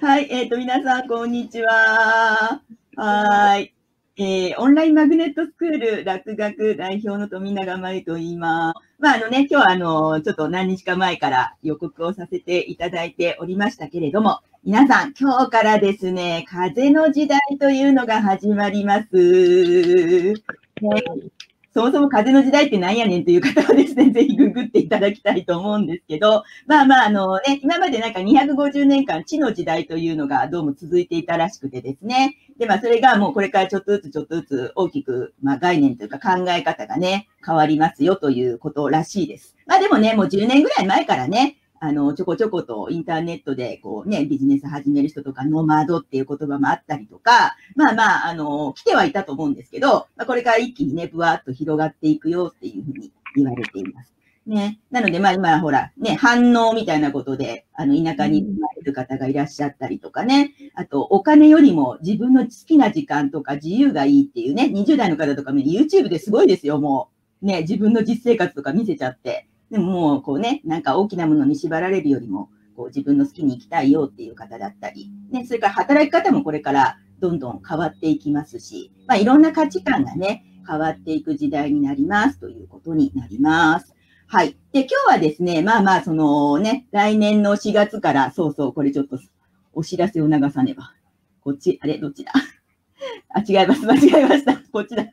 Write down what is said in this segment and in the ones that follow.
はい、えっ、ー、と、皆さん、こんにちは。はい。えー、オンラインマグネットスクール落学代表の富永真由と言います。まあ、あのね、今日はあの、ちょっと何日か前から予告をさせていただいておりましたけれども、皆さん、今日からですね、風の時代というのが始まります。ね、そもそも風の時代って何やねんという方はですね、ぜひググっていただきたいと思うんですけど、まあまあ、あのね、今までなんか250年間地の時代というのがどうも続いていたらしくてですね、で、まあそれがもうこれからちょっとずつちょっとずつ大きく、まあ概念というか考え方がね、変わりますよということらしいです。まあでもね、もう10年ぐらい前からね、あの、ちょこちょことインターネットで、こうね、ビジネス始める人とか、ノマドっていう言葉もあったりとか、まあまあ、あの、来てはいたと思うんですけど、まあ、これから一気にね、ぶわっと広がっていくよっていうふうに言われています。ね。なので、まあ今、ほら、ね、反応みたいなことで、あの、田舎に住まれる方がいらっしゃったりとかね。あと、お金よりも自分の好きな時間とか自由がいいっていうね、20代の方とかも YouTube ですごいですよ、もう。ね、自分の実生活とか見せちゃって。でももう、こうね、なんか大きなものに縛られるよりも、こう自分の好きに生きたいよっていう方だったり、ね、それから働き方もこれからどんどん変わっていきますし、まあ、いろんな価値観がね、変わっていく時代になりますということになります。はい。で、今日はですね、まあまあ、そのね、来年の4月から、そうそう、これちょっとお知らせを流さねば。こっち、あれ、どっちだ？あ、違います。間違えました。こっちだ。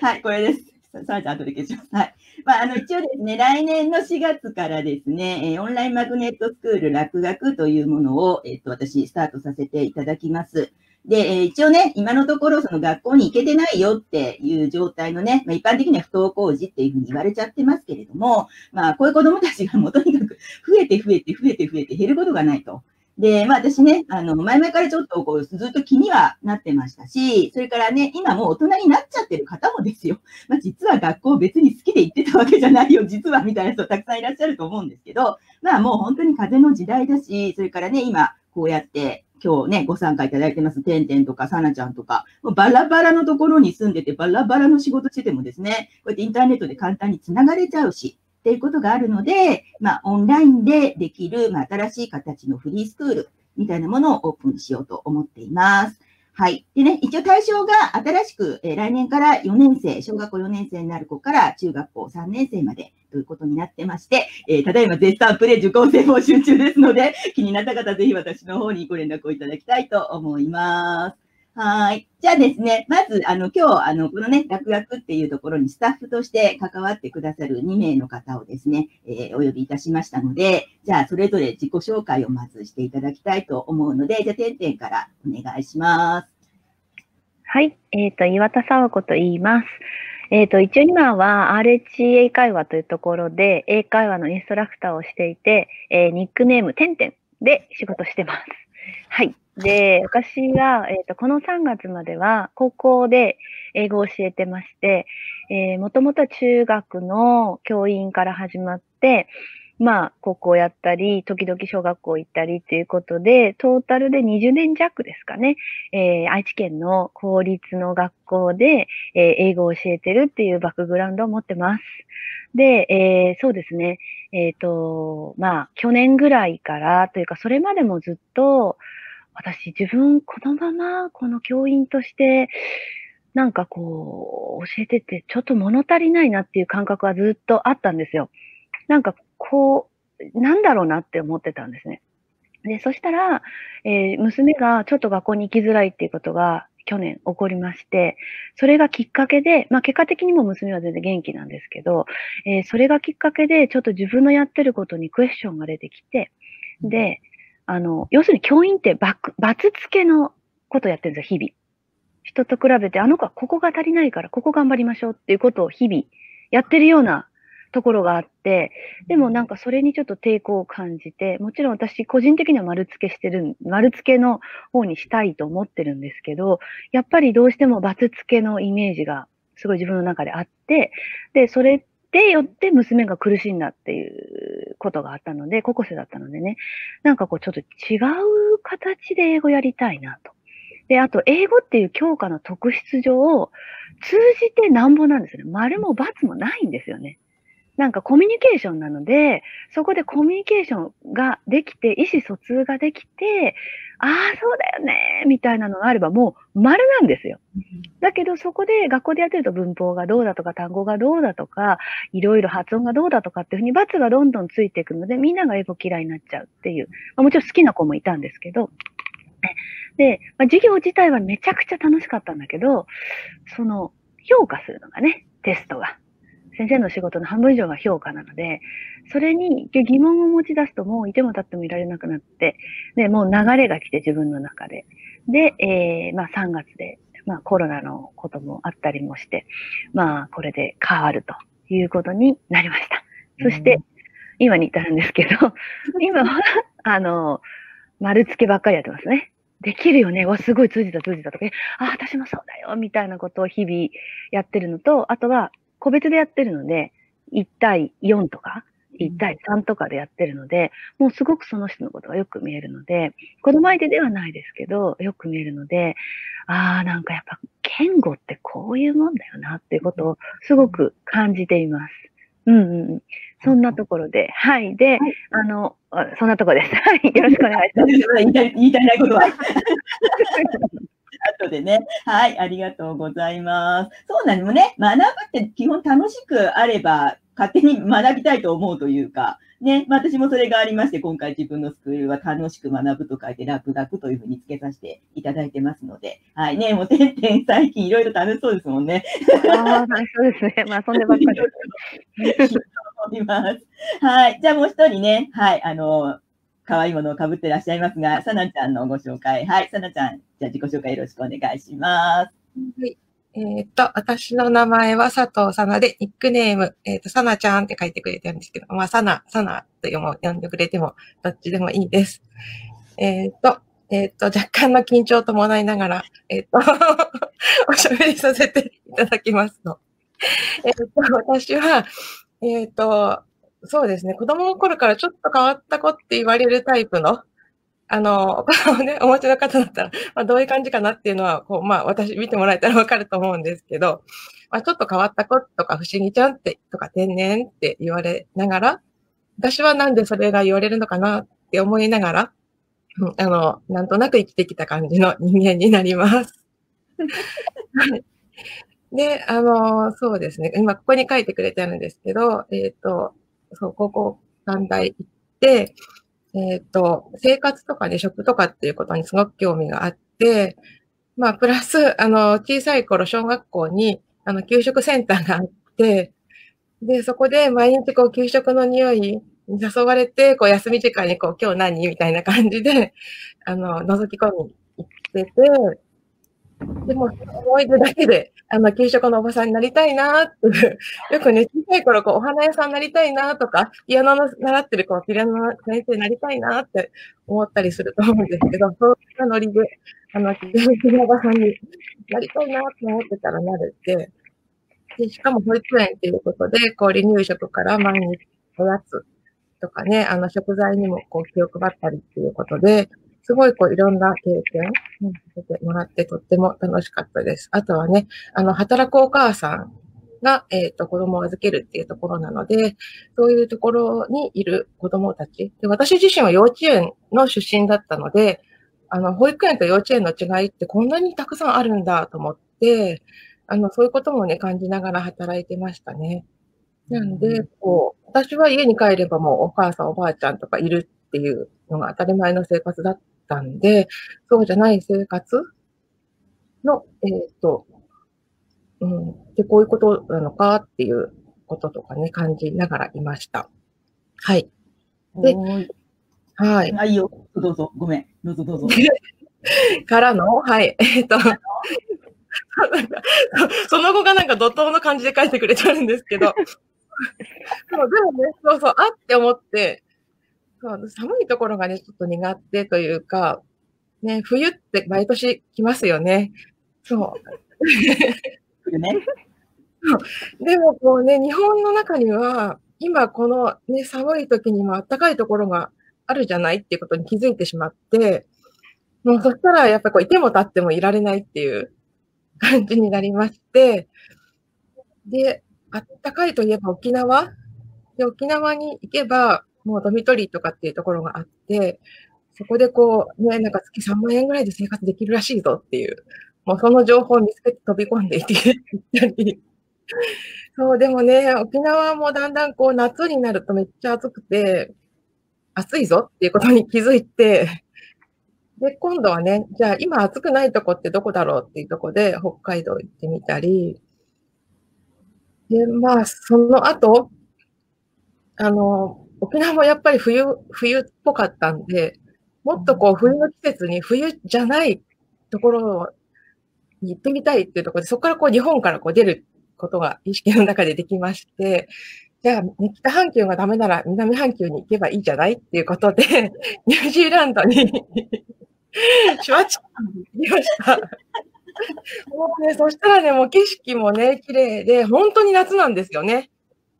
はい、これです。さあ、じゃあ後で消します。はい。まあ、あの、一応ですね、来年の4月からですね、えー、オンラインマグネットスクール落学というものを、えっ、と、私、スタートさせていただきます。で、えー、一応ね、今のところ、その学校に行けてないよっていう状態のね、まあ、一般的には不登校児っていうふうに言われちゃってますけれども、まあ、こういう子供たちがもうとにかく増えて増えて増えて増えて減ることがないと。で、まあ私ね、あの、前々からちょっとこう、ずっと気にはなってましたし、それからね、今もう大人になっちゃってる方もですよ。まあ実は学校別に好きで行ってたわけじゃないよ、実はみたいな人たくさんいらっしゃると思うんですけど、まあもう本当に風の時代だし、それからね、今、こうやって、今日ね、ご参加いただいてます、てんてんとか、さなちゃんとか、もうバラバラのところに住んでて、バラバラの仕事しててもですね、こうやってインターネットで簡単に繋がれちゃうし、っていうことがあるので、まあ、オンラインでできる、まあ、新しい形のフリースクール、みたいなものをオープンしようと思っています。はい。でね、一応対象が新しく、えー、来年から4年生、小学校4年生になる子から中学校3年生までということになってまして、えー、ただいま絶賛プレ受講生募集中ですので、気になった方ぜひ私の方にご連絡をいただきたいと思います。はい。じゃあですね、まず、あの、今日、あの、このね、落学っていうところにスタッフとして関わってくださる2名の方をですね、えー、お呼びいたしましたので、じゃあ、それぞれ自己紹介をまずしていただきたいと思うので、じゃあ、てんてんからお願いします。はい。えっ、と、岩田沢子と言います。えっ、と、一応今は RH 英会話というところで、英会話のインストラクターをしていて、えー、ニックネーム、てんてんで仕事してます。はい。で、私は、えっ、ー、と、この3月までは高校で英語を教えてまして、え、もともと中学の教員から始まって、まあ、高校やったり、時々小学校行ったりっていうことで、トータルで20年弱ですかね、えー、愛知県の公立の学校で、えー、英語を教えてるっていうバックグラウンドを持ってます。で、えー、そうですね、えっ、と、まあ、去年ぐらいからというか、それまでもずっと、私自分このままこの教員として、なんかこう、教えててちょっと物足りないなっていう感覚はずっとあったんですよ。なんかこう、なんだろうなって思ってたんですね。で、そしたら、えー、娘がちょっと学校に行きづらいっていうことが去年起こりまして、それがきっかけで、まあ結果的にも娘は全然元気なんですけど、えー、それがきっかけでちょっと自分のやってることにクエスチョンが出てきて、で、あの、要するに教員って罰付けのことをやってるんですよ、日々。人と比べて、あの子はここが足りないから、ここ頑張りましょうっていうことを日々やってるようなところがあって、でもなんかそれにちょっと抵抗を感じて、もちろん私個人的には丸付けしてる、丸付けの方にしたいと思ってるんですけど、やっぱりどうしても罰付けのイメージがすごい自分の中であって、で、それでよって娘が苦しんだっていうことがあったので、高校生だったのでね、なんかこうちょっと違う形で英語やりたいなと。で、あと、英語っていう教科の特質上、通じてなんぼなんですよね。丸も×もないんですよね。なんかコミュニケーションなので、そこでコミュニケーションができて、意思疎通ができて、ああ、そうだよね、みたいなのがあればもう丸なんですよ。だけどそこで学校でやってると文法がどうだとか単語がどうだとか、いろいろ発音がどうだとかっていうふうに罰がどんどんついていくので、みんなが英語嫌いになっちゃうっていう。まあ、もちろん好きな子もいたんですけど、で、まあ、授業自体はめちゃくちゃ楽しかったんだけど、その評価するのがね、テストが。先生の仕事の半分以上が評価なので、それに疑問を持ち出すともういても立ってもいられなくなって、で、もう流れが来て自分の中で。で、えー、まあ3月で、まあコロナのこともあったりもして、まあこれで変わるということになりました。そして、今に至るんですけど、今は、あの、丸付けばっかりやってますね。できるよね。わ、すごい通じた通じたとか、あ、私もそうだよ、みたいなことを日々やってるのと、あとは、個別でやってるので、1対4とか、1対3とかでやってるので、もうすごくその人のことがよく見えるので、子供相手ではないですけど、よく見えるので、ああ、なんかやっぱ、言語ってこういうもんだよなっていうことをすごく感じています。うんうん。そんなところで、はい。で、はい、あの、そんなところです。はい。よろしくお願いします。言いたい言いたいないことは。後でね。はい、ありがとうございます。そうなのね、学ぶって基本楽しくあれば、勝手に学びたいと思うというか、ね、まあ、私もそれがありまして、今回自分のスクールは楽しく学ぶと書いて、楽学というふうに付けさせていただいてますので、はいね、もう、てんてん最近いろいろ楽しそうですもんね。ああ、そうですね。まあ、そんでばっかり。思います。はい。じゃあもう一人ね、はい、あの、可愛いものをかぶってらっしゃいますが、さなちゃんのご紹介。はい、さなちゃん、じゃあ自己紹介よろしくお願いします。はい。えっ、と、私の名前は佐藤さなで、ニックネーム、えっ、ー、と、さなちゃんって書いてくれてるんですけど、まあ、さな、さなと呼んでくれても、どっちでもいいです。えっ、と、えっ、と、若干の緊張を伴いながら、えっ、と、おしゃべりさせていただきますと。えっ、と、私は、えっ、と、そうですね。子供の頃からちょっと変わった子って言われるタイプの、あの、子供ね、お持ちの方だったら、まあ、どういう感じかなっていうのは、こう、まあ、私見てもらえたらわかると思うんですけど、まあ、ちょっと変わった子とか、不思議ちゃんって、とか、天然って言われながら、私はなんでそれが言われるのかなって思いながら、あの、なんとなく生きてきた感じの人間になります。で、あの、そうですね。今、ここに書いてくれてあるんですけど、えっ、ー、と、そう、高校短大行って、えっ、ー、と、生活とかね、食とかっていうことにすごく興味があって、まあ、プラス、あの、小さい頃、小学校に、あの、給食センターがあって、で、そこで毎日こう、給食の匂いに誘われて、こう、休み時間にこう、今日何？みたいな感じで、あの、覗き込みに行ってて、でも、思い出だけで、あの、給食のおばさんになりたいなって、よくね、小さい頃、こう、お花屋さんになりたいなとか、ピアノの習ってる子、ピアノの先生になりたいなって思ったりすると思うんですけど、そういったノリで、あの、給食のおばさんになりたいなって思ってたらなるって、で、しかも保育園っていうことで、こう、離乳食から毎日おやつとかね、あの、食材にもこう、気を配ったりっていうことで、すごいこういろんな経験をさせてもらってとっても楽しかったです。あとはね、あの、働くお母さんが、えっ、ー、と、子供を預けるっていうところなので、そういうところにいる子供たち。で私自身は幼稚園の出身だったので、あの、保育園と幼稚園の違いってこんなにたくさんあるんだと思って、あの、そういうこともね、感じながら働いてましたね。なんで、こう、私は家に帰ればもうお母さんおばあちゃんとかいるっていうのが当たり前の生活だったんで、そうじゃない生活の、えっ、ー、と、うん、で、こういうことなのかっていうこととかね、感じながらいました。はい。で、はい。あ、いいよ。どうぞ。ごめん。どうぞどうぞ。からの、はい。えっ、ー、と、その後がなんか怒涛の感じで書いてくれてるんですけど、そうでもね、そうそう、あって思って、そう寒いところがね、ちょっと苦手というか、ね、冬って毎年来ますよね。そう。ね、でもこうね、日本の中には、今このね、寒い時にも暖かいところがあるじゃないっていうことに気づいてしまって、もうそしたらやっぱこういても立ってもいられないっていう感じになりまして、で、暖かいといえば沖縄？で、沖縄に行けば、もうドミトリーとかっていうところがあって、そこでこう、ね、なんか月3万円ぐらいで生活できるらしいぞっていう、もうその情報を見つけて飛び込んでいってたり。そう、でもね、沖縄もだんだんこう夏になるとめっちゃ暑くて、暑いぞっていうことに気づいて、で、今度はね、じゃあ今暑くないとこってどこだろうっていうとこで北海道行ってみたり、で、まあ、その後、あの、沖縄もやっぱり冬、冬っぽかったんで、もっとこう冬の季節に冬じゃないところに行ってみたいっていうところで、そこからこう日本からこう出ることが意識の中でできまして、じゃあ、北半球がダメなら南半球に行けばいいじゃないっていうことで、ニュージーランドにシュワチカに行きました。もうね、そしたらね、もう景色もね、綺麗で、本当に夏なんですよね。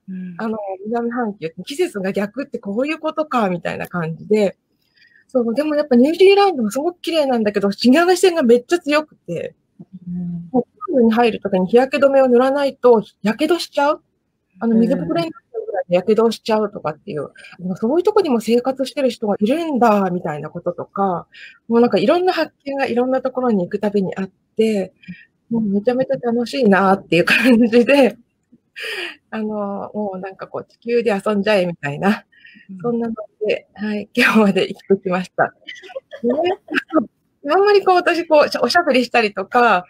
うん、あの、南半球、季節が逆ってこういうことか、みたいな感じで。そう、でもやっぱニュージーランドもすごく綺麗なんだけど、紫外線がめっちゃ強くて、うん、プールに入るときに日焼け止めを塗らないと、やけどしちゃう？あの、水ぶくれになっちゃうぐらいでやけどしちゃうとかっていう、そういうとこにも生活してる人がいるんだ、みたいなこととか、もうなんかいろんな発見がいろんなところに行くたびにあって、もうめちゃめちゃ楽しいなっていう感じで、あの、もうなんかこう地球で遊んじゃえみたいな、そんなので、はい、今日まで生きてきました。ね、あんまりこう私こうおしゃべりしたりとか、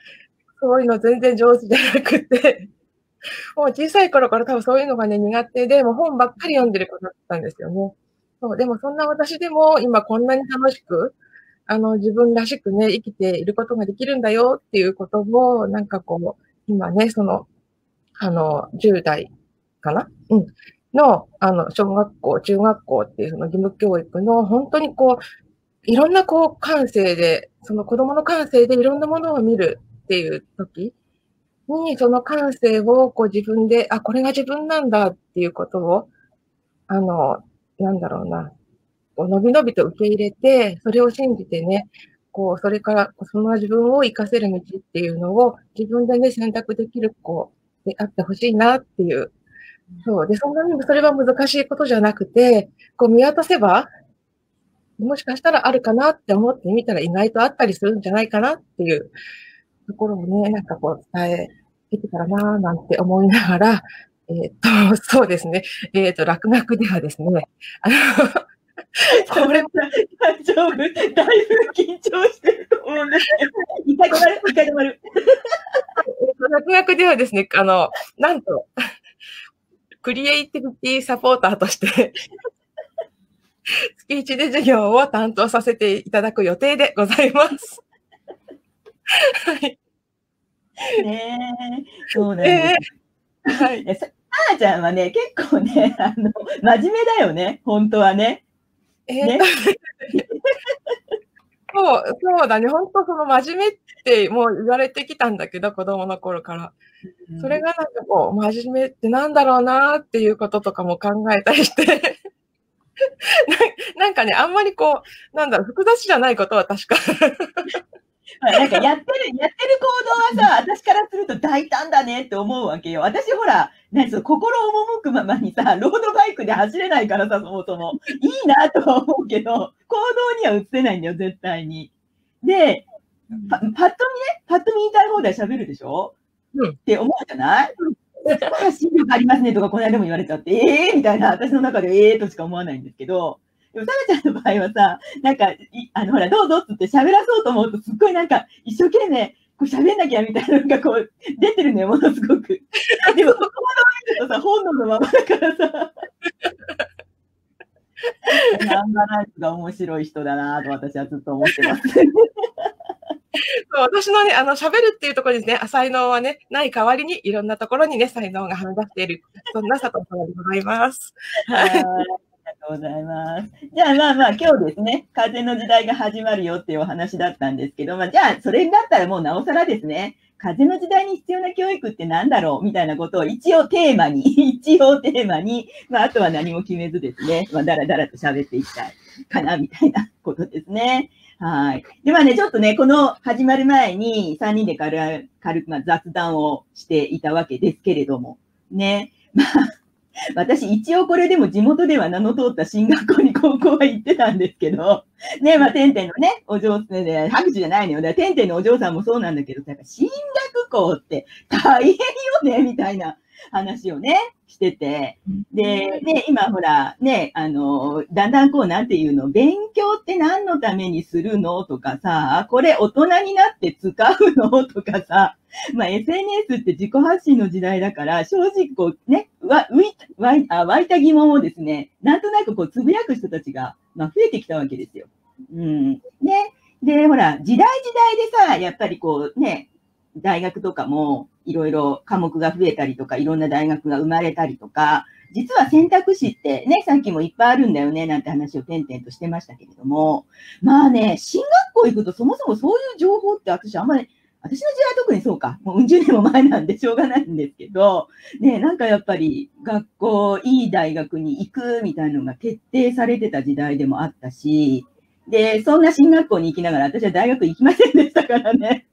そういうの全然上手じゃなくて、もう小さい頃から多分そういうのがね苦手で、もう本ばっかり読んでる子だったんですよね。そうでもそんな私でも今こんなに楽しく、あの自分らしくね、生きていることができるんだよっていうことを、なんかこう、今ね、その、あの、10代かな？うん。の、あの、小学校、中学校っていうその義務教育の、本当にこう、いろんなこう感性で、その子供の感性でいろんなものを見るっていう時に、その感性をこう自分で、あ、これが自分なんだっていうことを、あの、なんだろうな、こうのびのびと受け入れて、それを信じてね、こう、それから、その自分を活かせる道っていうのを自分でね、選択できる子であってほしいなっていう。そう。で、そんなにそれは難しいことじゃなくて、こう見渡せば、もしかしたらあるかなって思ってみたら意外とあったりするんじゃないかなっていうところをね、なんかこう伝えできたらなぁなんて思いながら、えっ、ー、と、そうですね。えっ、ー、と、落書ではですね、あの、これ、大丈夫だいぶ緊張してると思うんですけど、一回止まる一回止まる。落書ではですね、あの、なんと、クリエイティビティサポーターとして月一で授業を担当させていただく予定でございます。はい。ねえ、そうなんです。えー、はい。さあちゃんはね、結構ね、あの、真面目だよね、本当はね。えー、ね、そう、そうだね。本当その真面目ってもう言われてきたんだけど、子供の頃から。それがなんかこう、真面目ってなんだろうなっていうこととかも考えたりして なんかね、あんまりこう、なんだろう、複雑じゃないことは確かなんかやってる、やってる行動はさ、私からすると大胆だねって思うわけよ。私ほら、何その心赴くままにさ、ロードバイクで走れないからさ、そもそも。いいなとは思うけど、行動には移せないんだよ、絶対に。で、パパッと見ね、パッと見言いたい放題喋るでしょ、うん、って思うじゃない？発信力ありますねとか、この間も言われちゃって、ええー、みたいな、私の中でええーとしか思わないんですけど、でも、タメちゃんの場合はさ、なんか、あの、ほら、どうぞって言って喋らそうと思うと、すっごいなんか、一生懸命、こう喋んなきゃみたいなのがこう、出てるのよ、ものすごく。でも、そこまでとさ、本能のままだからさ。ナンバーライフが面白い人だなと私はずっと思ってます。私のね、あの、喋るっていうところにね、才能はね、ない代わりに、いろんなところにね、才能がはみ出している、そんな佐藤さんでございます。はい。とうございます。じゃあまあまあ今日ですね、風の時代が始まるよっていうお話だったんですけど、まあじゃあそれだったらもうなおさらですね、風の時代に必要な教育って何だろうみたいなことを一応テーマに、一応テーマに、まああとは何も決めずですね、まあだらだらと喋っていきたいかなみたいなことですね。はい。で、まあね、ちょっとね、この始まる前に3人で軽く、ま、雑談をしていたわけですけれども、ね。まあ、私一応これでも地元では名の通った進学校に高校は行ってたんですけど、ね、まあ、てんてんのね、お嬢さんで、拍手じゃないのよ。だてんてんのお嬢さんもそうなんだけど、進学校って大変よね、みたいな話をね、してて。で、ね、今ほら、ね、あの、だんだんこう、なんていうの、勉強って何のためにするの？とかさ、これ大人になって使うの？とかさ、まあ SNS って自己発信の時代だから、正直こうね、わ、浮いた、湧いあ湧いた疑問をですね、なんとなくこうつぶやく人たちが、まあ増えてきたわけですよ。うん。ね。で、ほら、時代時代でさ、やっぱりこうね、大学とかもいろいろ科目が増えたりとか、いろんな大学が生まれたりとか、実は選択肢ってね、さっきもいっぱいあるんだよね、なんて話を点々としてましたけれども、まあね、進学校行くとそもそもそういう情報って私あんまり、私の時代は特にそうか、もううん十年も前なんでしょうがないんですけど、ね、なんかやっぱり学校、いい大学に行くみたいなのが徹底されてた時代でもあったし、で、そんな進学校に行きながら私は大学行きませんでしたからね。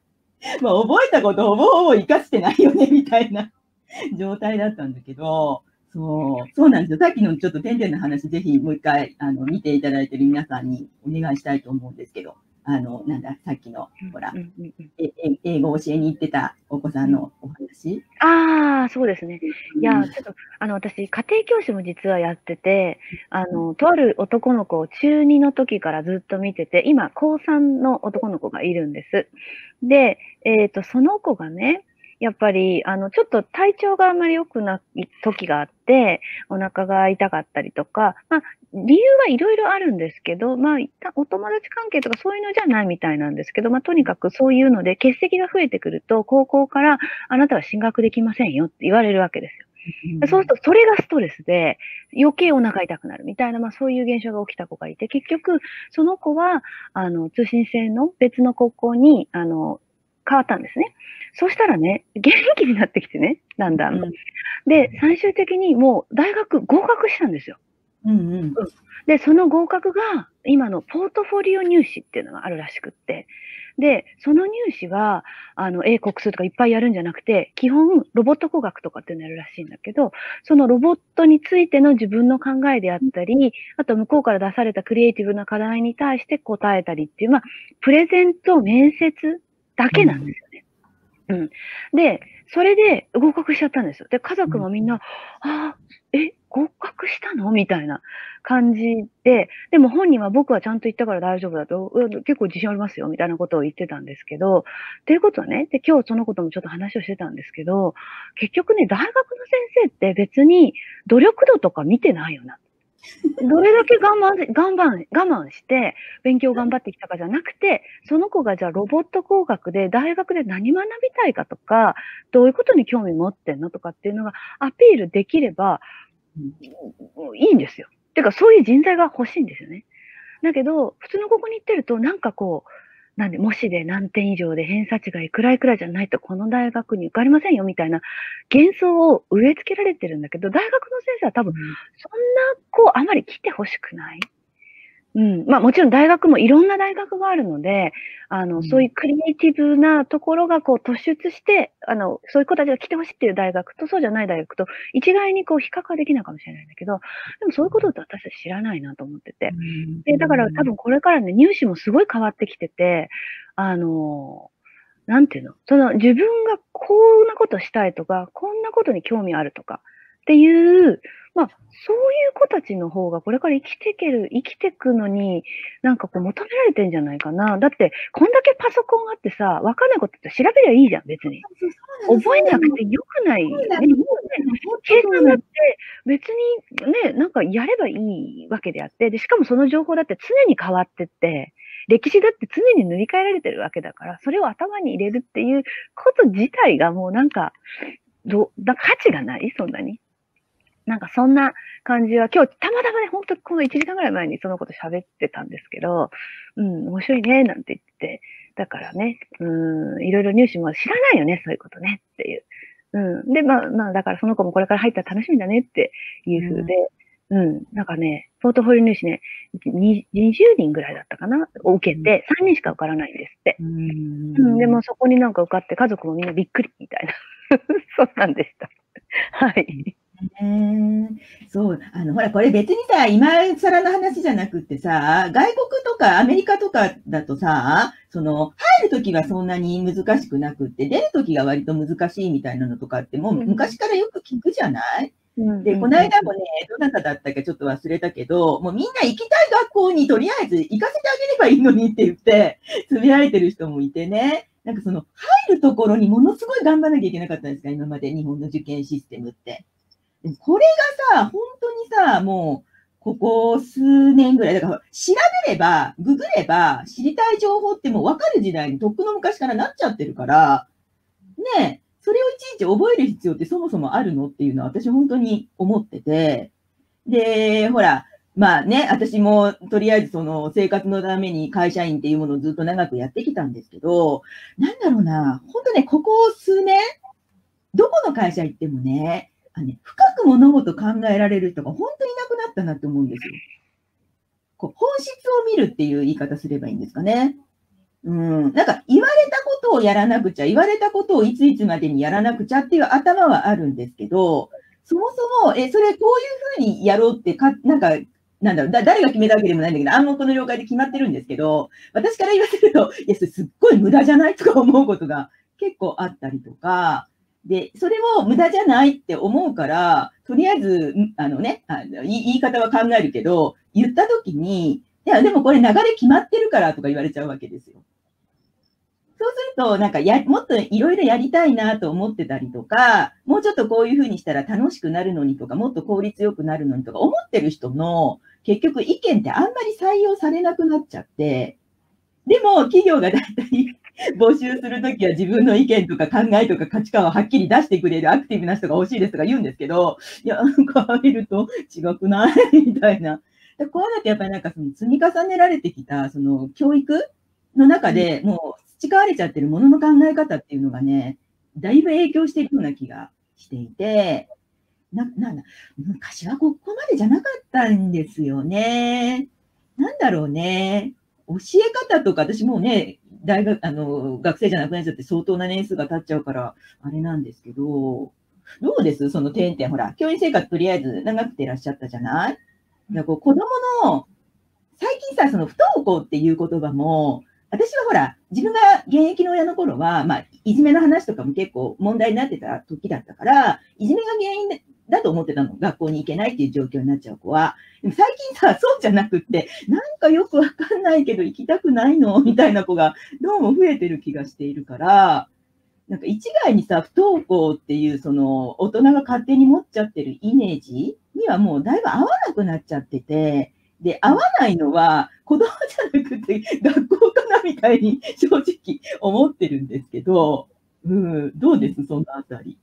まあ、覚えたことほぼほぼ生かしてないよね、みたいな 状態だったんだけど、そう、そうなんですよ。さっきのちょっと点々の話、ぜひもう一回、あの、見ていただいている皆さんにお願いしたいと思うんですけど、あの、なんだ、さっきの、ほら、え英語を教えに行ってたお子さんのお話。ああ、そうですね。いや、ちょっと、あの、私、家庭教師も実はやってて、あの、とある男の子を中2の時からずっと見てて、今、高3の男の子がいるんです。で、えっ、ー、と、その子がね、やっぱり、あの、ちょっと体調があんまり良くない時があって、お腹が痛かったりとか、まあ、理由はいろいろあるんですけど、まあ、お友達関係とかそういうのじゃないみたいなんですけど、まあ、とにかくそういうので、欠席が増えてくると、高校からあなたは進学できませんよって言われるわけですよ。そうすると、それがストレスで、余計お腹痛くなるみたいな、まあそういう現象が起きた子がいて、結局、その子は、あの、通信制の別の高校に、あの、変わったんですね。そしたらね、元気になってきてね、だんだん。うん、で、最終的にもう大学合格したんですよ。うんうん、で、その合格が今のポートフォリオ入試っていうのがあるらしくって、で、その入試は、あの、英国数とかいっぱいやるんじゃなくて、基本、ロボット工学とかっていうのやるらしいんだけど、そのロボットについての自分の考えであったり、あと向こうから出されたクリエイティブな課題に対して答えたりっていう、まあ、プレゼント、面接だけなんですよね。うん。で、それで合格しちゃったんですよ。で、家族もみんな、ああ、え、合格したの？みたいな感じで、でも本人は僕はちゃんと言ったから大丈夫だと、結構自信ありますよ、みたいなことを言ってたんですけど、ということはね、で、今日そのこともちょっと話をしてたんですけど、結局ね、大学の先生って別に努力度とか見てないよな。どれだけ我慢、我慢、我慢して勉強頑張ってきたかじゃなくて、その子がじゃあロボット工学で大学で何学びたいかとか、どういうことに興味持ってんのとかっていうのがアピールできれば、いいんですよ。てか、そういう人材が欲しいんですよね。だけど、普通のここに行ってると、なんかこう、なんで、模試で何点以上で偏差値がいくらいくらいじゃないとこの大学に受かりませんよみたいな幻想を植え付けられてるんだけど、大学の先生は多分、そんな子あまり来てほしくないうん。まあもちろん大学もいろんな大学があるので、あの、そういうクリエイティブなところがこう突出して、あの、そういう子たちが来てほしいっていう大学とそうじゃない大学と一概にこう比較はできないかもしれないんだけど、でもそういうことって私たち知らないなと思ってて。で、だから多分これからね、入試もすごい変わってきてて、あの、なんていうの？その自分がこんなことしたいとか、こんなことに興味あるとかっていう、まあ、そういう子たちの方がこれから生きていける、生きていくのに、なんかこう求められてんじゃないかな。だって、こんだけパソコンあってさ、わかんないことって調べりゃいいじゃん、別に。覚えなくてよくない。ね、計算だって別にね、なんかやればいいわけであって、で、しかもその情報だって常に変わってって、歴史だって常に塗り替えられてるわけだから、それを頭に入れるっていうこと自体がもうなんか、ど、だ価値がないそんなに。なんかそんな感じは、今日たまたまね、ほんとこの1時間ぐらい前にそのこと喋ってたんですけど、うん、面白いね、なんて言って、だからね、うん、いろいろ入試も知らないよね、そういうことね、っていう。うん。で、まあ、まあ、だからその子もこれから入ったら楽しみだねっていう風で、うん、うん、なんかね、ポートフォリオ入試ね、20人ぐらいだったかなを受けて、3人しか受からないんですって。うん、うん、でもそこになんか受かって家族もみんなびっくりみたいな。そうなんでした。はい。ね。そう、あの、ほら、これ別にさ、今更の話じゃなくってさ、外国とかアメリカとかだとさ、その、入るときはそんなに難しくなくって、出るときが割と難しいみたいなのとかって、もう昔からよく聞くじゃない、で、この間もね、どなただったかちょっと忘れたけど、もうみんな行きたい学校にとりあえず行かせてあげればいいのにって言って、つぶやいてる人もいてね。なんかその、入るところにものすごい頑張らなきゃいけなかったんですか、今まで日本の受験システムって。これがさ、本当にさ、もう、ここ数年ぐらい、だから調べれば、ググれば、知りたい情報ってもう分かる時代にとっくの昔からなっちゃってるから、ねえ、それをいちいち覚える必要ってそもそもあるのっていうのは私本当に思ってて、で、ほら、まあね、私もとりあえずその生活のために会社員っていうものをずっと長くやってきたんですけど、なんだろうな、本当ね、ここ数年、どこの会社行ってもね、あね深く物事考えられる人が本当にいなくなったなって思うんですよ。こう本質を見るっていう言い方すればいいんですかね。うん、なんか言われたことをやらなくちゃ、言われたことをいついつまでにやらなくちゃっていう頭はあるんですけど、そもそも、え、それこういうふうにやろうってか、なんか、なんだろう、だ誰が決めたわけでもないんだけど、暗黙の了解で決まってるんですけど、私から言わせると、いや、それすっごい無駄じゃない？とか思うことが結構あったりとか、で、それを無駄じゃないって思うから、とりあえず、あのね、あの言い方は考えるけど、言ったときに、いや、でもこれ流れ決まってるからとか言われちゃうわけですよ。そうすると、なんかや、もっといろいろやりたいなと思ってたりとか、もうちょっとこういうふうにしたら楽しくなるのにとか、もっと効率よくなるのにとか思ってる人の、結局意見ってあんまり採用されなくなっちゃって、でも企業がだいたい 募集するときは自分の意見とか考えとか価値観をはっきり出してくれるアクティブな人が欲しいですとか言うんですけど、いや、なんか見ると違くない？みたいな。こうやってやっぱりなんかその積み重ねられてきた、その教育の中でもう培われちゃってるものの考え方っていうのがね、だいぶ影響していくような気がしていて、な、なんだ、昔はここまでじゃなかったんですよね。なんだろうね。教え方とか、私もうね、大学、あの、学生じゃなくなっちゃって相当な年数が経っちゃうから、あれなんですけど、どうです？その点々、ほら、教員生活とりあえず長くていらっしゃったじゃない？だこう子供の、最近さ、その不登校っていう言葉も、私はほら、自分が現役の親の頃は、まあ、いじめの話とかも結構問題になってた時だったから、いじめが原因だと思ってたの。学校に行けないっていう状況になっちゃう子は。でも最近さ、そうじゃなくって、なんかよくわかんないけど行きたくないの？みたいな子がどうも増えてる気がしているから、なんか一概にさ、不登校っていうその大人が勝手に持っちゃってるイメージにはもうだいぶ合わなくなっちゃってて、で、合わないのは子供じゃなくて学校かなみたいに正直思ってるんですけど、うん、どうです？そのあたり。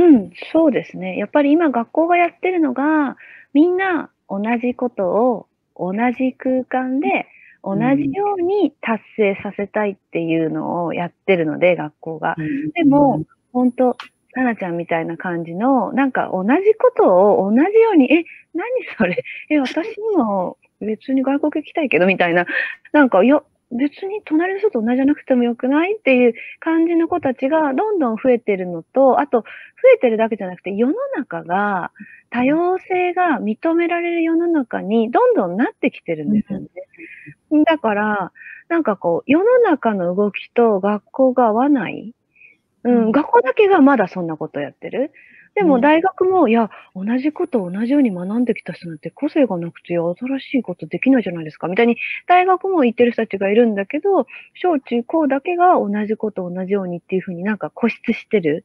うん、そうですね。やっぱり今学校がやってるのが、みんな同じことを同じ空間で同じように達成させたいっていうのをやってるので、学校が。でも、本当タナちゃんみたいな感じの、なんか同じことを同じように、え、何それ？え、私も別に外国行きたいけど、みたいな。なんか、いや、別に隣の人と同じじゃなくてもよくないっていう感じの子たちがどんどん増えてるのと、あと、増えてるだけじゃなくて、世の中が多様性が認められる世の中にどんどんなってきてるんですよね。だから、なんかこう、世の中の動きと学校が合わない。うん、学校だけがまだそんなことやってる。でも大学も、いや、同じことを同じように学んできた人なんて個性がなくて新しいことできないじゃないですか、みたいに大学も言ってる人たちがいるんだけど、小中高だけが同じことを同じようにっていうふうになんか固執してる。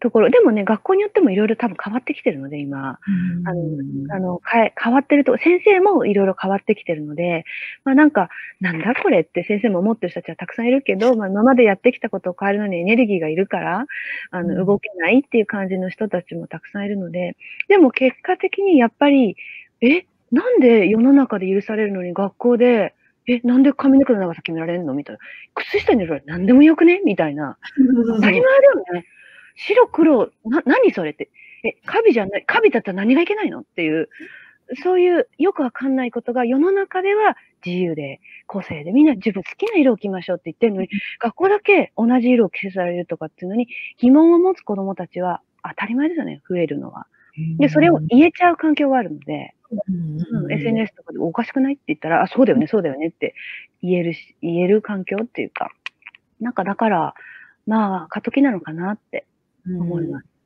ところ。でもね、学校によってもいろいろ多分変わってきてるので、今。あの、あの変わってると、先生もいろいろ変わってきてるので、まあなんか、なんだこれって先生も思ってる人たちはたくさんいるけど、まあ今までやってきたことを変えるのにエネルギーがいるから、あの、動けないっていう感じの人たちもたくさんいるので、でも結果的にやっぱり、え、なんで世の中で許されるのに学校で、え、なんで髪の毛の長さ決められるの？みたいな。靴下にる何でもよくね？みたいな。当たり前だよね。白黒、な、何それって。え、カビじゃない、カビだったら何がいけないのっていう、そういうよくわかんないことが世の中では自由で、個性で、みんな自分好きな色を着ましょうって言ってるのに、学校だけ同じ色を着せられるとかっていうのに疑問を持つ子供たちは当たり前ですよね、増えるのは。で、それを言えちゃう環境があるので、うん、SNS とかでおかしくないって言ったら、あ、そうだよね、そうだよねって言えるし、言える環境っていうか、なんかだから、まあ、過渡期なのかなって思います。